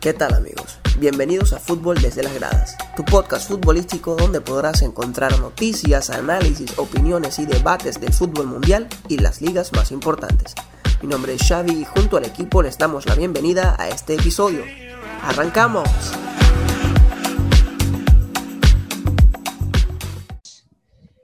¿Qué tal amigos? Bienvenidos a Fútbol desde las gradas, tu podcast futbolístico donde podrás encontrar noticias, análisis, opiniones y debates del fútbol mundial y las ligas más importantes. Mi nombre es Xavi y junto al equipo les damos la bienvenida a este episodio. ¡Arrancamos!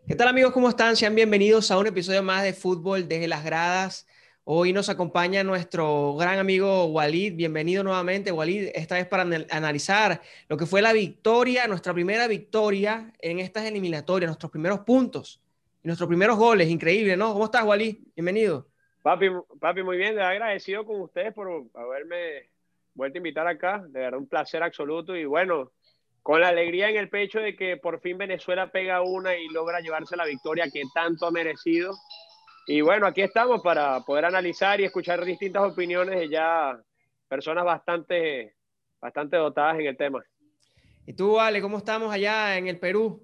¿Qué tal amigos? ¿Cómo están? Sean bienvenidos a un episodio más de Fútbol desde las gradas. Hoy nos acompaña nuestro gran amigo Walid. Bienvenido nuevamente, Walid, esta vez para analizar lo que fue la victoria, nuestra primera victoria en estas eliminatorias, nuestros primeros puntos, nuestros primeros goles. Increíble, ¿no? ¿Cómo estás, Walid? Bienvenido. Papi, papi, muy bien, agradecido con ustedes por haberme vuelto a invitar acá. De verdad, un placer absoluto y bueno, con la alegría en el pecho de que por fin Venezuela pega una y logra llevarse la victoria que tanto ha merecido y bueno, aquí estamos para poder analizar y escuchar distintas opiniones de ya personas bastante, bastante dotadas en el tema. ¿Y tú, Ale, cómo estamos allá en el Perú?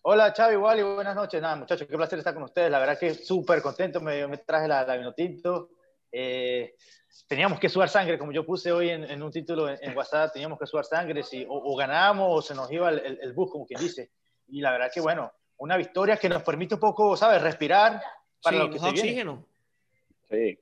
Hola, Chavi, Wally, buenas noches. Nada, muchachos, qué placer estar con ustedes. La verdad que súper contento, me, me, traje la, la vinotinto. Eh, teníamos que sudar sangre, como yo puse hoy en, un título en, WhatsApp, teníamos que sudar sangre, si o, o ganábamos o se nos iba el, el, bus, como quien dice. Y la verdad que, bueno, una victoria que nos permite un poco, ¿sabes? Respirar para lo que se oxígeno. Sí.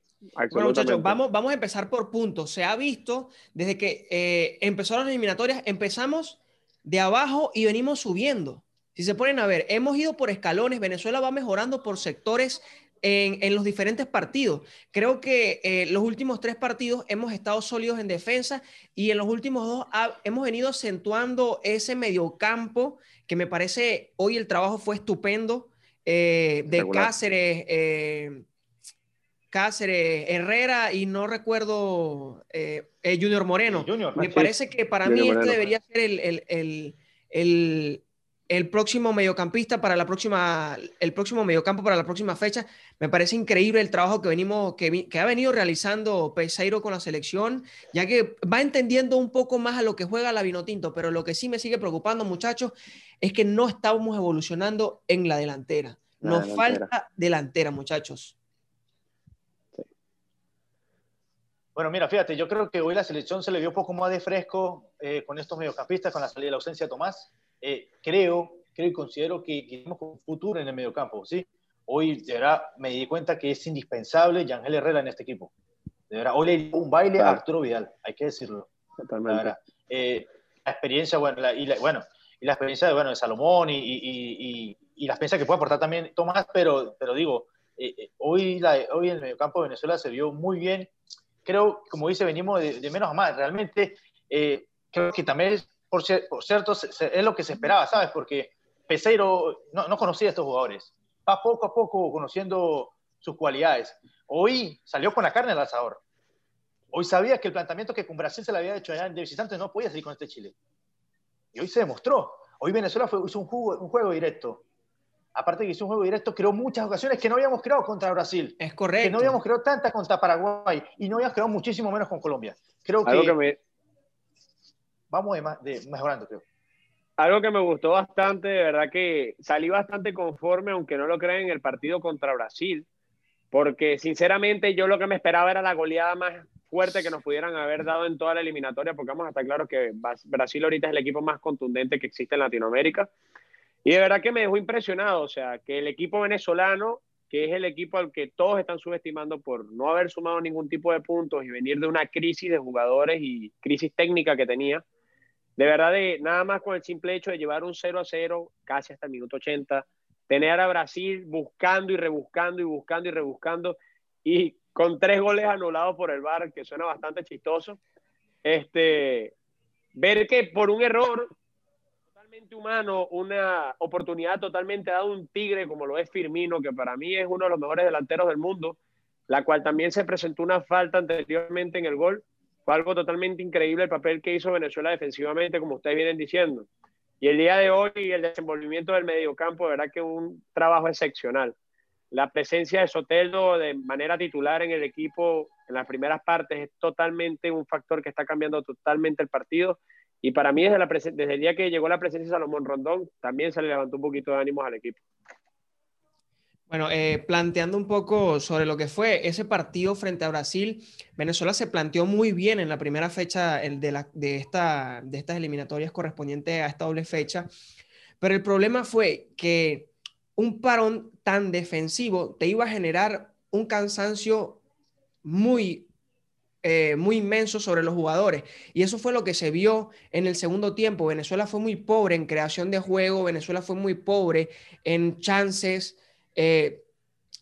Bueno, muchachos, vamos, vamos a empezar por puntos. Se ha visto desde que eh, empezaron las eliminatorias, empezamos de abajo y venimos subiendo. Si se ponen a ver, hemos ido por escalones, Venezuela va mejorando por sectores en, en los diferentes partidos. Creo que eh, los últimos tres partidos hemos estado sólidos en defensa y en los últimos dos hemos venido acentuando ese mediocampo que me parece hoy el trabajo fue estupendo eh, de Cáceres, eh, Cáceres, Herrera y no recuerdo eh, Junior Moreno. me parece que para mí este debería ser el, el, el, próximo mediocampista para la próxima, el próximo mediocampo para la próxima fecha. Me parece increíble el trabajo que venimos, que, que ha venido realizando Peseiro con la selección, ya que va entendiendo un poco más a lo que juega la Vinotinto, pero lo que sí me sigue preocupando, muchachos, es que no estamos evolucionando en la delantera. Nos falta delantera, muchachos. Bueno, mira, fíjate, yo creo que hoy la selección se le dio un poco más de fresco eh, con estos mediocampistas, con la salida de la ausencia de Tomás. Eh, creo, creo y considero que, tenemos un futuro en el mediocampo, ¿sí? Hoy, de verdad, me di cuenta que es indispensable Yangel Herrera en este equipo. De verdad, hoy le dio un baile a Arturo Vidal, hay que decirlo. Totalmente. La, eh, la experiencia, bueno, y bueno, y la experiencia de, bueno, de Salomón y, y, y, la experiencia que puede aportar también Tomás, pero, pero digo, eh, eh, hoy, la, hoy en el mediocampo de Venezuela se vio muy bien. Creo, como dice, venimos de, menos a más. Realmente, eh, creo que también, por, por cierto, es lo que se esperaba, ¿sabes? Porque Peseiro no, no conocía a estos jugadores. Va poco a poco conociendo sus cualidades. Hoy salió con la carne al asador. Hoy sabía que el planteamiento que con Brasil se le había hecho allá en visitantes no podía salir con este Chile. Y hoy se demostró. Hoy Venezuela fue, hizo un, juego, un juego directo. Aparte que hizo un juego directo, creó muchas ocasiones que no habíamos creado contra Brasil. Es correcto. Que no habíamos creado tantas contra Paraguay y no habíamos creado muchísimo menos con Colombia. Creo que, vamos mejorando, creo. Algo que me gustó bastante, de verdad que salí bastante conforme, aunque no lo crean, en el partido contra Brasil, porque sinceramente yo lo que me esperaba era la goleada más fuerte que nos pudieran haber dado en toda la eliminatoria, porque vamos a estar claros que Brasil ahorita es el equipo más contundente que existe en Latinoamérica. Y de verdad que me dejó impresionado, o sea, que el equipo venezolano, que es el equipo al que todos están subestimando por no haber sumado ningún tipo de puntos y venir de una crisis de jugadores y crisis técnica que tenía, de verdad, de, nada más con el simple hecho de llevar un 0 a 0 casi hasta el minuto 80, tener a Brasil buscando y rebuscando y buscando y rebuscando y con tres goles anulados por el VAR, que suena bastante chistoso. Este, ver que por un error totalmente humano, una oportunidad totalmente dada a un tigre como lo es Firmino, que para mí es uno de los mejores delanteros del mundo, la cual también se presentó una falta anteriormente en el gol. Fue algo totalmente increíble el papel que hizo Venezuela defensivamente, como ustedes vienen diciendo. Y el día de hoy, el desenvolvimiento del mediocampo, de verdad que un trabajo excepcional la presencia de Soteldo de manera titular en el equipo en las primeras partes es totalmente un factor que está cambiando totalmente el partido. Y para mí, desde, la desde el día que llegó la presencia de Salomón Rondón, también se le levantó un poquito de ánimos al equipo. Bueno, eh, planteando un poco sobre lo que fue ese partido frente a Brasil, Venezuela se planteó muy bien en la primera fecha de, esta, de estas eliminatorias correspondientes a esta doble fecha, pero el problema fue que un parón tan defensivo te iba a generar un cansancio muy, eh, muy inmenso sobre los jugadores. Y eso fue lo que se vio en el segundo tiempo. Venezuela fue muy pobre en creación de juego, Venezuela fue muy pobre en chances. Eh,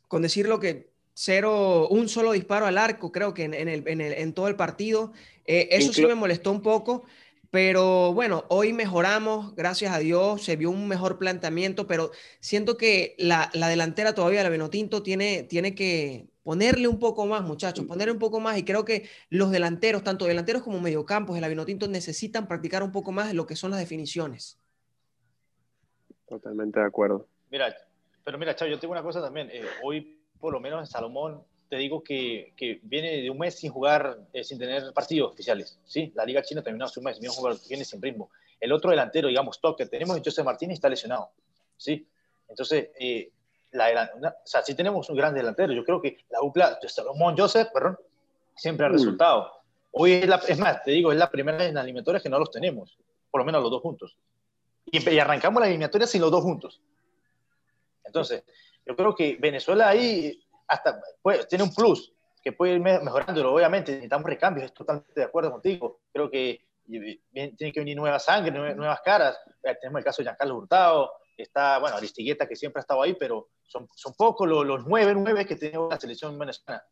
con decirlo que cero, un solo disparo al arco, creo que en, el, en, todo el partido. Eh, eso sí me molestó un poco, pero bueno, hoy mejoramos, gracias a Dios, se vio un mejor planteamiento, pero siento que la, delantera todavía, la Benotinto, tiene, tiene que ponerle un poco más, muchachos, ponerle un poco más. Y creo que los delanteros, tanto delanteros como mediocampos de la Vinotinto, necesitan practicar un poco más de lo que son las definiciones. Totalmente de acuerdo. Mira, pero mira, Chavo, yo tengo una cosa también. Eh, hoy, por lo menos en Salomón, te digo que, que viene de un mes sin jugar, eh, sin tener partidos oficiales. ¿sí? La Liga China terminó hace un mes, viene, jugar, viene sin ritmo. El otro delantero, digamos, top que tenemos, José Martínez, está lesionado. ¿sí? Entonces, eh, la, o sea, sí tenemos un gran delantero. Yo creo que la dupla Salomón Joseph, perdón, siempre ha resultado. Hoy es, la, es más, te digo, es la primera en eliminatorias que no los tenemos, por lo menos los dos juntos. Y, y arrancamos la eliminatoria sin los dos juntos. Entonces, yo creo que Venezuela ahí hasta pues, tiene un plus que puede ir mejorándolo. Obviamente, necesitamos recambios, estoy totalmente de acuerdo contigo. Creo que tiene que venir nueva sangre, nuevas caras. Tenemos el caso de Giancarlo Hurtado, está, bueno, Aristigueta, que siempre ha estado ahí, pero son, son pocos los, los nueve, nueve que tiene la selección venezolana.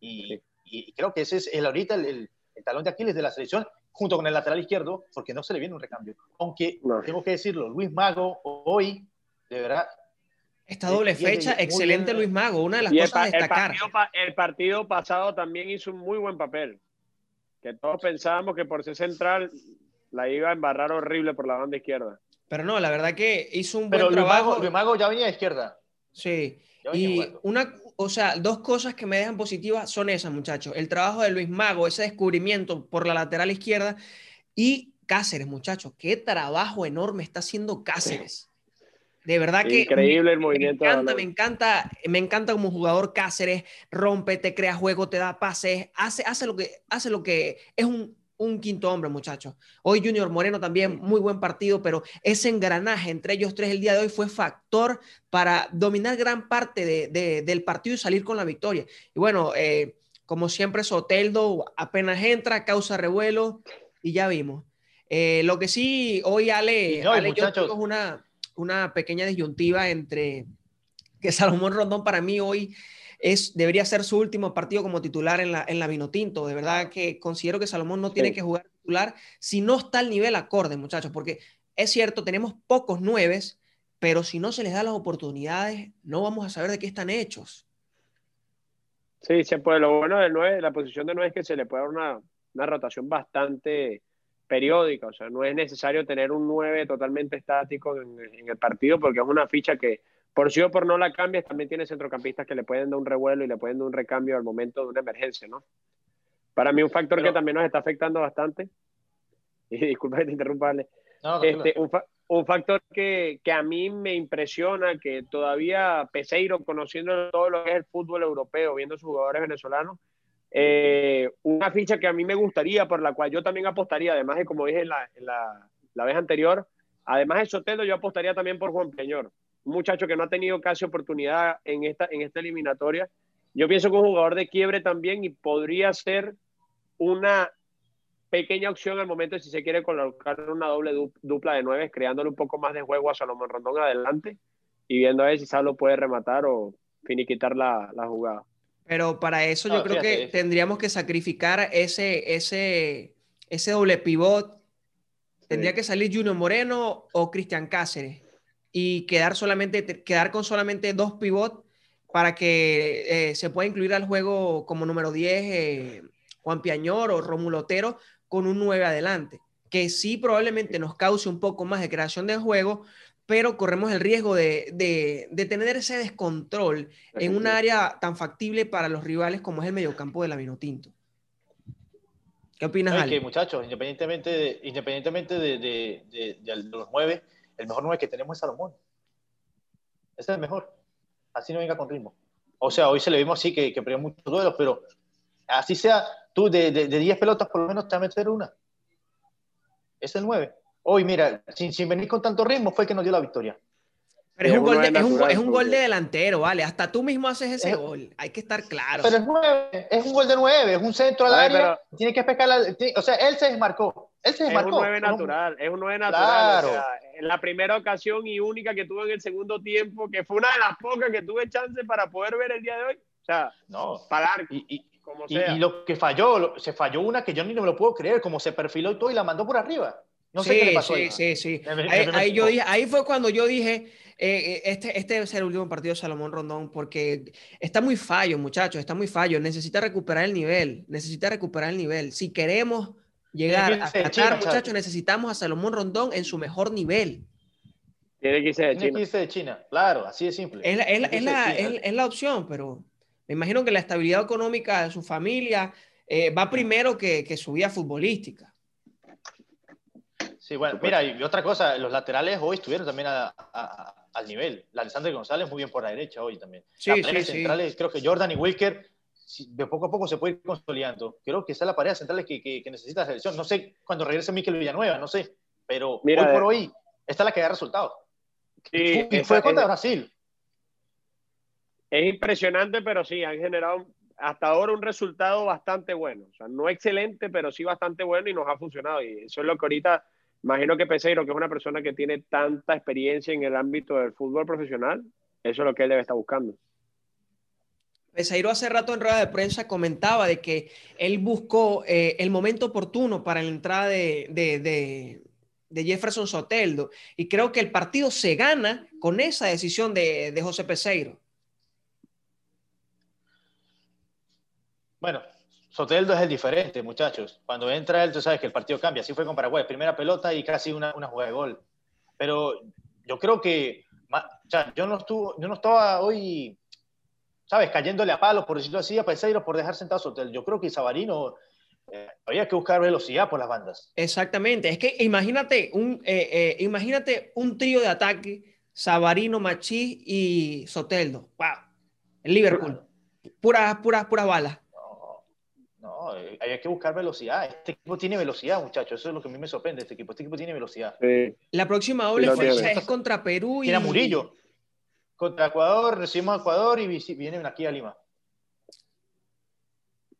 Y, y, creo que ese es el, ahorita el, el, talón de Aquiles de la selección, junto con el lateral izquierdo, porque no se le viene un recambio. Aunque, tengo que decirlo, Luis Mago hoy, de verdad, esta doble fecha, excelente Luis Mago, una de las cosas a destacar. El partido, el partido, pasado también hizo un muy buen papel, que todos pensábamos que por ser central la iba a embarrar horrible por la banda izquierda. Pero no, la verdad que hizo un buen trabajo. Luis Mago ya venía de izquierda. Sí. Y una, o sea, dos cosas que me dejan positivas son esas, muchachos. El trabajo de Luis Mago, ese descubrimiento por la lateral izquierda y Cáceres, muchachos. Qué trabajo enorme está haciendo Cáceres. De verdad que increíble el movimiento. Me encanta, me encanta, me encanta como jugador Cáceres, rompe, te crea juego, te da pases, hace, hace lo que hace lo que es un un quinto hombre, muchachos. Hoy Junior Moreno también, muy buen partido, pero ese engranaje entre ellos tres el día de hoy fue factor para dominar gran parte del partido y salir con la victoria. Y bueno, eh, como siempre, Soteldo apenas entra, causa revuelo y ya vimos. Eh, lo que sí, hoy Ale, Ale yo una, una pequeña disyuntiva entre que Salomón Rondón para mí hoy es, debería ser su último partido como titular en la, en la Vinotinto. De verdad que considero que Salomón no tiene que jugar titular si no está al nivel acorde, muchachos, porque es cierto, tenemos pocos nueves, pero si no se les da las oportunidades, no vamos a saber de qué están hechos. Sí, se puede. Lo bueno del 9, la posición de 9 es que se le puede dar una, una rotación bastante periódica. O sea, no es necesario tener un 9 totalmente estático en, en, el partido porque es una ficha que por sí o por no la cambias, también tiene centrocampistas que le pueden dar un revuelo y le pueden dar un recambio al momento de una emergencia, ¿no? Para mí un factor que también nos está afectando bastante, y disculpa que te interrumpa, este, un, factor que, que, a mí me impresiona, que todavía Peseiro, conociendo todo lo que es el fútbol europeo, viendo sus jugadores venezolanos, eh, una ficha que a mí me gustaría, por la cual yo también apostaría, además de como dije la, la, la vez anterior, además de Sotelo, yo apostaría también por Juan Peñor un muchacho que no ha tenido casi oportunidad en esta, en esta eliminatoria. Yo pienso que un jugador de quiebre también y podría ser una pequeña opción al momento si se quiere colocar una doble dupla de nueve, creándole un poco más de juego a Salomón Rondón adelante y viendo a ver si Salo puede rematar o finiquitar la, la jugada. Pero para eso yo creo que tendríamos que sacrificar ese, ese, ese doble pivot. Tendría que salir Junior Moreno o Cristian Cáceres y quedar, solamente, quedar con solamente dos pivots para que eh, se pueda incluir al juego como número 10 eh, Juan Piañor o Romulo Otero con un 9 adelante, que sí probablemente nos cause un poco más de creación de juego, pero corremos el riesgo de, de, tener ese descontrol en un área tan factible para los rivales como es el mediocampo de la Vinotinto. ¿Qué opinas, Ale? muchachos, independientemente de, independientemente de, los nueve, el mejor 9 que tenemos es Salomón. Ese es el mejor. así no venga con ritmo. O sea, hoy se le vimos así que, que perdió muchos duelos, pero así sea, tú de 10 de, pelotas por lo menos te vas a meter una. Es el 9. Hoy, mira, sin, sin venir con tanto ritmo fue el que nos dio la victoria. Pero es un, gol de, es, un, es un, gol de, delantero, ¿vale? Hasta tú mismo haces ese gol. Hay que estar claro. Pero es, nueve, es un gol de nueve, es un centro al área. Tiene que pescar la, O sea, él se desmarcó. Él se desmarcó. Es un nueve natural. Es un nueve natural. Claro. O sea, en la primera ocasión y única que tuve en el segundo tiempo, que fue una de las pocas que tuve chance para poder ver el día de hoy. O sea, no. para y, y, como sea. Y, lo que falló, se falló una que yo ni me lo puedo creer, como se perfiló y todo y la mandó por arriba. No sé sí, qué le pasó. Sí, ahí. sí, sí. Ahí, ahí, yo dije, ahí fue cuando yo dije eh, eh, este, este debe ser el último partido de Salomón Rondón porque está muy fallo, muchachos, está muy fallo. Necesita recuperar el nivel, necesita recuperar el nivel. Si queremos llegar a Qatar, muchachos, necesitamos a Salomón Rondón en su mejor nivel. Tiene que irse de China. Tiene que de China, claro, así de simple. Es la, es, es, la, es la, opción, pero me imagino que la estabilidad económica de su familia eh, va primero que, que su vida futbolística. Sí, bueno, mira, y otra cosa, los laterales hoy estuvieron también a, a, al nivel. La Alexander González muy bien por la derecha hoy también. Sí, sí, centrales, creo que Jordan y Wilker de poco a poco se puede ir consolidando. Creo que esa es la pareja central que, que, que, necesita la selección. No sé cuando regrese Miquel Villanueva, no sé, pero Mira, hoy por hoy esta es la que da resultado. Sí, y fue contra Brasil. Es impresionante, pero sí, han generado hasta ahora un resultado bastante bueno. O sea, no excelente, pero sí bastante bueno y nos ha funcionado. Y eso es lo que ahorita Imagino que Peseiro, que es una persona que tiene tanta experiencia en el ámbito del fútbol profesional, eso es lo que él debe estar buscando. Peseiro hace rato en rueda de prensa comentaba de que él buscó eh, el momento oportuno para la entrada de, de, de, Jefferson Soteldo y creo que el partido se gana con esa decisión de, José Peseiro. Bueno, Soteldo es el diferente, muchachos. Cuando entra él, tú sabes que el partido cambia. Así fue con Paraguay. Primera pelota y casi una, una jugada de gol. Pero yo creo que o sea, yo, no estuvo, yo no estaba hoy, ¿sabes? Cayéndole a palos, por decirlo así, a Peseiro por dejar sentado a Soteldo. Yo creo que Sabarino eh, había que buscar velocidad por las bandas. Exactamente. Es que imagínate un, eh, eh, imagínate un trío de ataque, Sabarino, Machí y Soteldo. ¡Wow! El Liverpool. Puras, puras, puras balas. No, eh, hay que buscar velocidad. Este equipo tiene velocidad, muchachos. Eso es lo que a mí me sorprende. Este equipo, este equipo tiene velocidad. La próxima doble fecha es contra Perú y. Tiene Murillo. Contra Ecuador, recibimos a Ecuador y vienen aquí a Lima.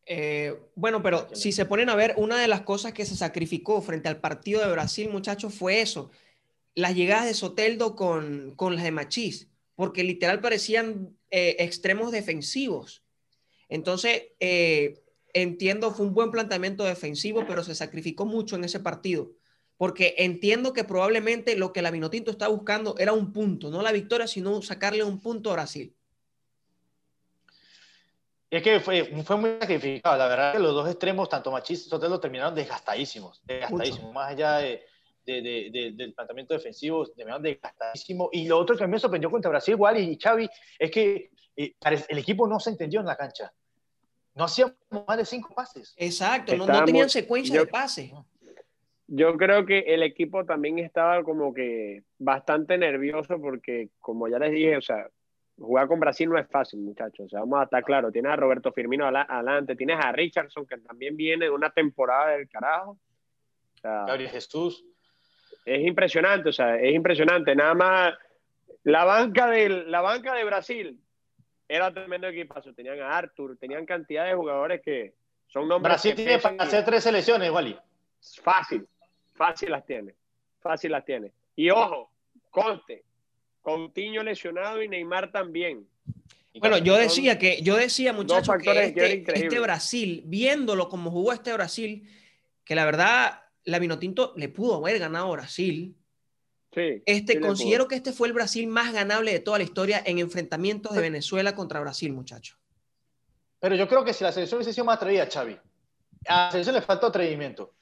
Eh, bueno, pero si se ponen a ver, una de las cosas que se sacrificó frente al partido de Brasil, muchachos, fue eso. Las llegadas de Soteldo con, con las de Machís, porque literal parecían eh, extremos defensivos. Entonces, eh, entiendo, fue un buen planteamiento defensivo, pero se sacrificó mucho en ese partido. Porque entiendo que probablemente lo que la Vinotinto está buscando era un punto, no la victoria, sino sacarle un punto a Brasil. Es que fue, fue muy sacrificado. La verdad que los dos extremos, tanto Machís y Sotelo, terminaron desgastadísimos. Desgastadísimos. Más allá de, de, de, del planteamiento defensivo, terminaron desgastadísimos. Y lo otro que me sorprendió contra Brasil, igual y Xavi, es que eh, el equipo no se entendió en la cancha no hacían más de cinco pases. Exacto, no, no, tenían secuencia de pases. Yo creo que el equipo también estaba como que bastante nervioso porque, como ya les dije, o sea, jugar con Brasil no es fácil, muchachos. O sea, vamos a estar claros. Tienes a Roberto Firmino adelante, tienes a Richardson, que también viene de una temporada del carajo. O sea, Gabriel Jesús. Es impresionante, o sea, es impresionante. Nada más la banca de, la banca de Brasil era tremendo equipazo. Tenían a Arthur, tenían cantidad de jugadores que son nombres. Brasil tiene para hacer tres selecciones, Wally. Fácil, fácil las tiene. Fácil las tiene. Y ojo, Conte, Contiño lesionado y Neymar también. Bueno, yo decía que, yo decía, muchachos, que, este, este, Brasil, viéndolo como jugó este Brasil, que la verdad, la Vinotinto le pudo haber ganado a Brasil, este, considero que este fue el Brasil más ganable de toda la historia en enfrentamientos de Venezuela contra Brasil, muchachos. Pero yo creo que si la selección hubiese sido más atrevida, Xavi, a la selección le faltó atrevimiento.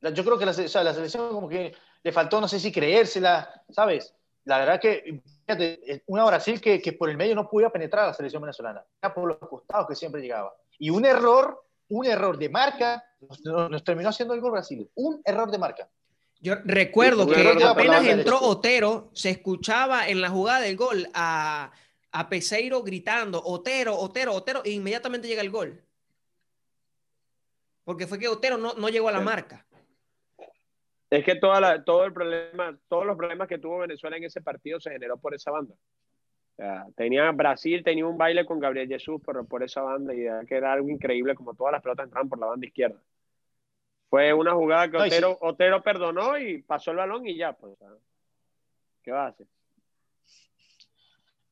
Yo creo que la, selección como que le faltó, no sé si creérsela, ¿sabes? La verdad que, fíjate, una Brasil que, que por el medio no podía penetrar a la selección venezolana, era por los costados que siempre llegaba. Y un error, un error de marca, nos, nos terminó haciendo el gol Brasil. Un error de marca. Yo recuerdo que apenas entró Otero, se escuchaba en la jugada del gol a, a Peseiro gritando, Otero, Otero, Otero, e inmediatamente llega el gol. Porque fue que Otero no, no llegó a la marca. Es que toda la, todo el problema, todos los problemas que tuvo Venezuela en ese partido se generó por esa banda. tenía Brasil, tenía un baile con Gabriel Jesús por, por esa banda y que era algo increíble como todas las pelotas entraban por la banda izquierda. Fue una jugada que Otero, Otero perdonó y pasó el balón y ya, pues. ¿Qué va a hacer?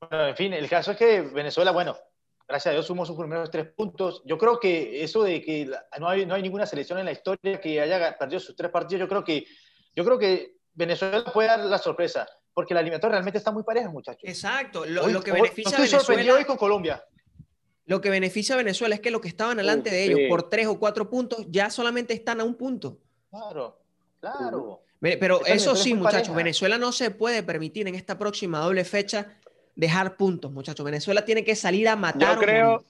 Bueno, en fin, el caso es que Venezuela, bueno, gracias a Dios sumó sus primeros tres puntos. Yo creo que eso de que no hay, no hay ninguna selección en la historia que haya perdido sus tres partidos, yo creo que, yo creo que Venezuela puede dar la sorpresa, porque la eliminatoria realmente está muy pareja, muchachos. Exacto, lo, que beneficia a Venezuela. sorprendido hoy con Colombia. Lo que beneficia a Venezuela es que los que estaban delante de ellos por tres o cuatro puntos ya solamente están a un punto. Claro, claro. Pero eso sí, muchachos, Venezuela no se puede permitir en esta próxima doble fecha dejar puntos, muchachos. Venezuela tiene que salir a matar. Yo creo,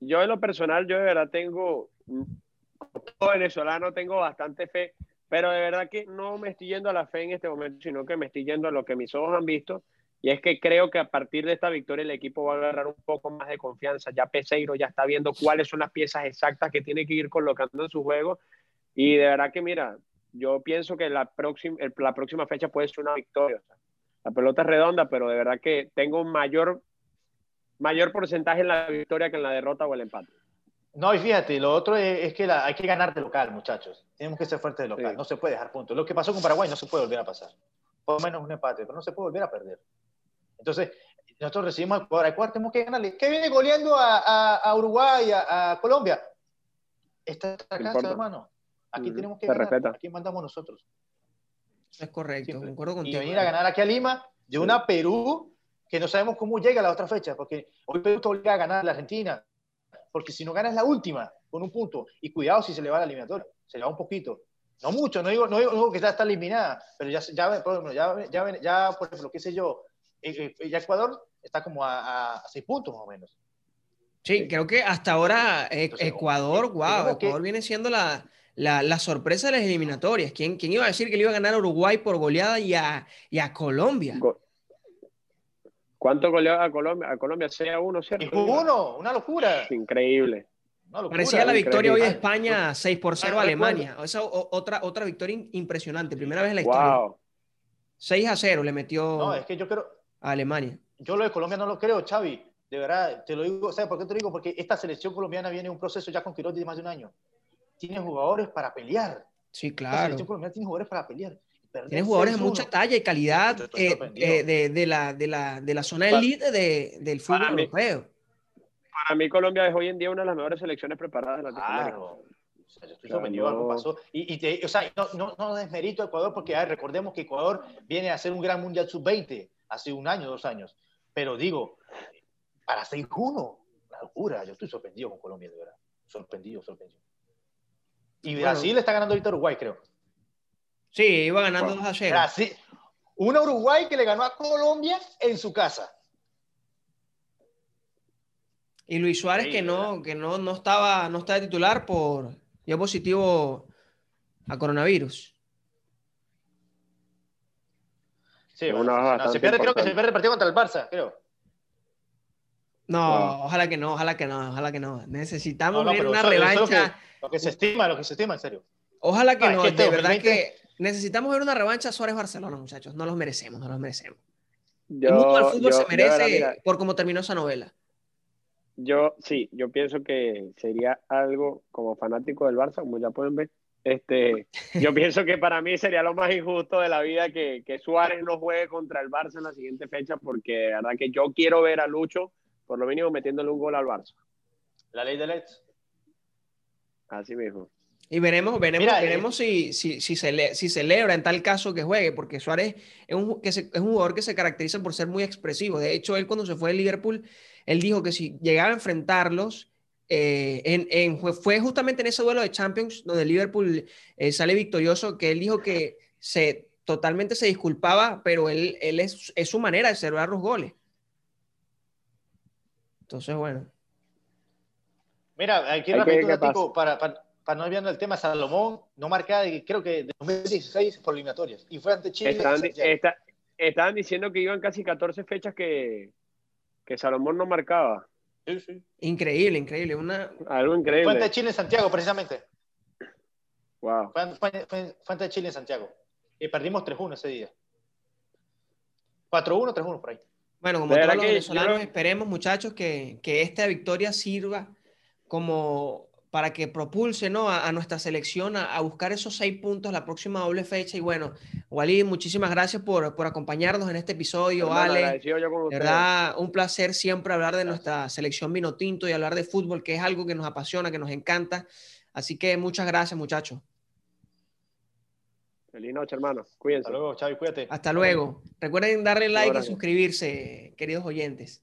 yo en lo personal, yo de verdad tengo, como venezolano, tengo bastante fe, pero de verdad que no me estoy yendo a la fe en este momento, sino que me estoy yendo a lo que mis ojos han visto. Y es que creo que a partir de esta victoria el equipo va a agarrar un poco más de confianza. Ya Peseiro ya está viendo cuáles son las piezas exactas que tiene que ir colocando en su juego. Y de verdad que, mira, yo pienso que la próxima, la próxima fecha puede ser una victoria la pelota es redonda, pero de verdad que tengo un mayor, mayor porcentaje en la victoria que en la derrota o el empate. No, y fíjate, lo otro es, que hay que ganar de local, muchachos. Tenemos que ser fuertes de local, no se puede dejar puntos. Lo que pasó con Paraguay no se puede volver a pasar. Por lo menos un empate, pero no se puede volver a perder. Entonces, nosotros recibimos a Ecuador. Ecuador tenemos que ganarle. ¿Qué viene goleando a, Uruguay, a, Colombia? Esta es la casa, hermano. Aquí tenemos que ganar. Aquí mandamos nosotros. Es correcto, contigo. Y venir a ganar aquí a Lima de una Perú que no sabemos cómo llega a la otra fecha, porque hoy Perú te obliga a ganar a la Argentina, porque si no ganas la última con un punto, y cuidado si se le va la eliminatoria, se le va un poquito. No mucho, no digo, no digo, que ya está eliminada, pero ya, ya, por ya, ya, ya, por ejemplo, qué sé yo, eh, eh, ya Ecuador está como a, seis puntos más o menos. Sí, creo que hasta ahora eh, Ecuador, wow, Ecuador viene siendo la, la, sorpresa de las eliminatorias. ¿Quién, ¿Quién, iba a decir que le iba a ganar a Uruguay por goleada y a, y a Colombia? ¿Cuánto goleó a Colombia? A Colombia 6 a 1, ¿cierto? uno, una locura. Increíble. Parecía la victoria hoy de España 6 por 0 a Alemania. Esa otra, otra victoria impresionante, primera vez en la historia. Wow. 6 a 0 le metió no, es que yo creo, a Alemania. Yo lo de Colombia no lo creo, Xavi. De verdad, te lo digo, ¿sabes por qué te lo digo? Porque esta selección colombiana viene en un proceso ya con Quiroz de más de un año tiene jugadores para pelear. Sí, claro. tiene jugadores para pelear. Tiene jugadores de mucha talla y calidad eh, eh, de, de, la, de, la, de la zona elite de, del fútbol europeo. Para mí Colombia es hoy en día una de las mejores selecciones preparadas de Latinoamérica. Claro. O sea, yo estoy sorprendido algo pasó. Y, y te, o sea, no, no, no desmerito a Ecuador porque recordemos que Ecuador viene a hacer un gran Mundial Sub-20 hace un año, dos años. Pero digo, para 6-1, una locura. Yo estoy sorprendido con Colombia, de verdad. Sorprendido, sorprendido. Y Brasil está ganando ahorita Uruguay, creo. Sí, iba ganando 2 a 0. Brasil, una Uruguay que le ganó a Colombia en su casa. Y Luis Suárez que no, que no, no estaba, no estaba titular por ya positivo a coronavirus. Sí, se pierde, creo que se pierde el partido contra el Barça, creo. No, ojalá que no, ojalá que no, ojalá que no. Necesitamos una revancha. Lo que se estima, lo que se estima, en serio. Ojalá que no, de verdad que necesitamos ver una revancha Suárez-Barcelona, muchachos. No los merecemos, no los merecemos. el mundo del fútbol se merece por cómo terminó esa novela. Yo, sí, yo pienso que sería algo como fanático del Barça, como ya pueden ver. Este, yo pienso que para mí sería lo más injusto de la vida que, que Suárez no juegue contra el Barça en la siguiente fecha, porque de verdad que yo quiero ver a Lucho, por lo mínimo, metiéndole un gol al Barça. La ley de Let's. Así mismo. Y veremos, veremos, eh, veremos si, si, si, se si celebra en tal caso que juegue, porque Suárez es un, que es un jugador que se caracteriza por ser muy expresivo. De hecho, él cuando se fue de Liverpool, él dijo que si llegaba a enfrentarlos, eh, en, en, fue justamente en ese duelo de Champions donde Liverpool eh, sale victorioso, que él dijo que se totalmente se disculpaba, pero él, él es, es su manera de celebrar los goles. Entonces, bueno. Mira, aquí rápido para, para, para, no olvidando el tema, Salomón no marcaba, creo que de 2016 por eliminatorias. Y fue ante Chile. Está, estaban diciendo que iban casi 14 fechas que, que Salomón no marcaba. Sí, sí. Increíble, increíble. Una... Algo Fue increíble. ante Chile en Santiago, precisamente. Wow. Fue, fue- fue- fue ante Chile en Santiago. Y perdimos 3-1 ese día. 4-1, 3-1 por ahí. Bueno, como todos los venezolanos, yo esperemos, muchachos, que, que esta victoria sirva como para que propulse ¿no? a, a nuestra selección a, a buscar esos seis puntos la próxima doble fecha. Y bueno, Walid, muchísimas gracias por, por acompañarnos en este episodio, Hermano, Ale. agradecido yo con De verdad, un placer siempre hablar de nuestra selección vino tinto y hablar de fútbol, que es algo que nos apasiona, que nos encanta. Así que muchas gracias, muchachos. Feliz noche, hermano. Cuídense. Hasta luego, Chavi, cuídate. Hasta luego. Recuerden darle like y suscribirse, queridos oyentes.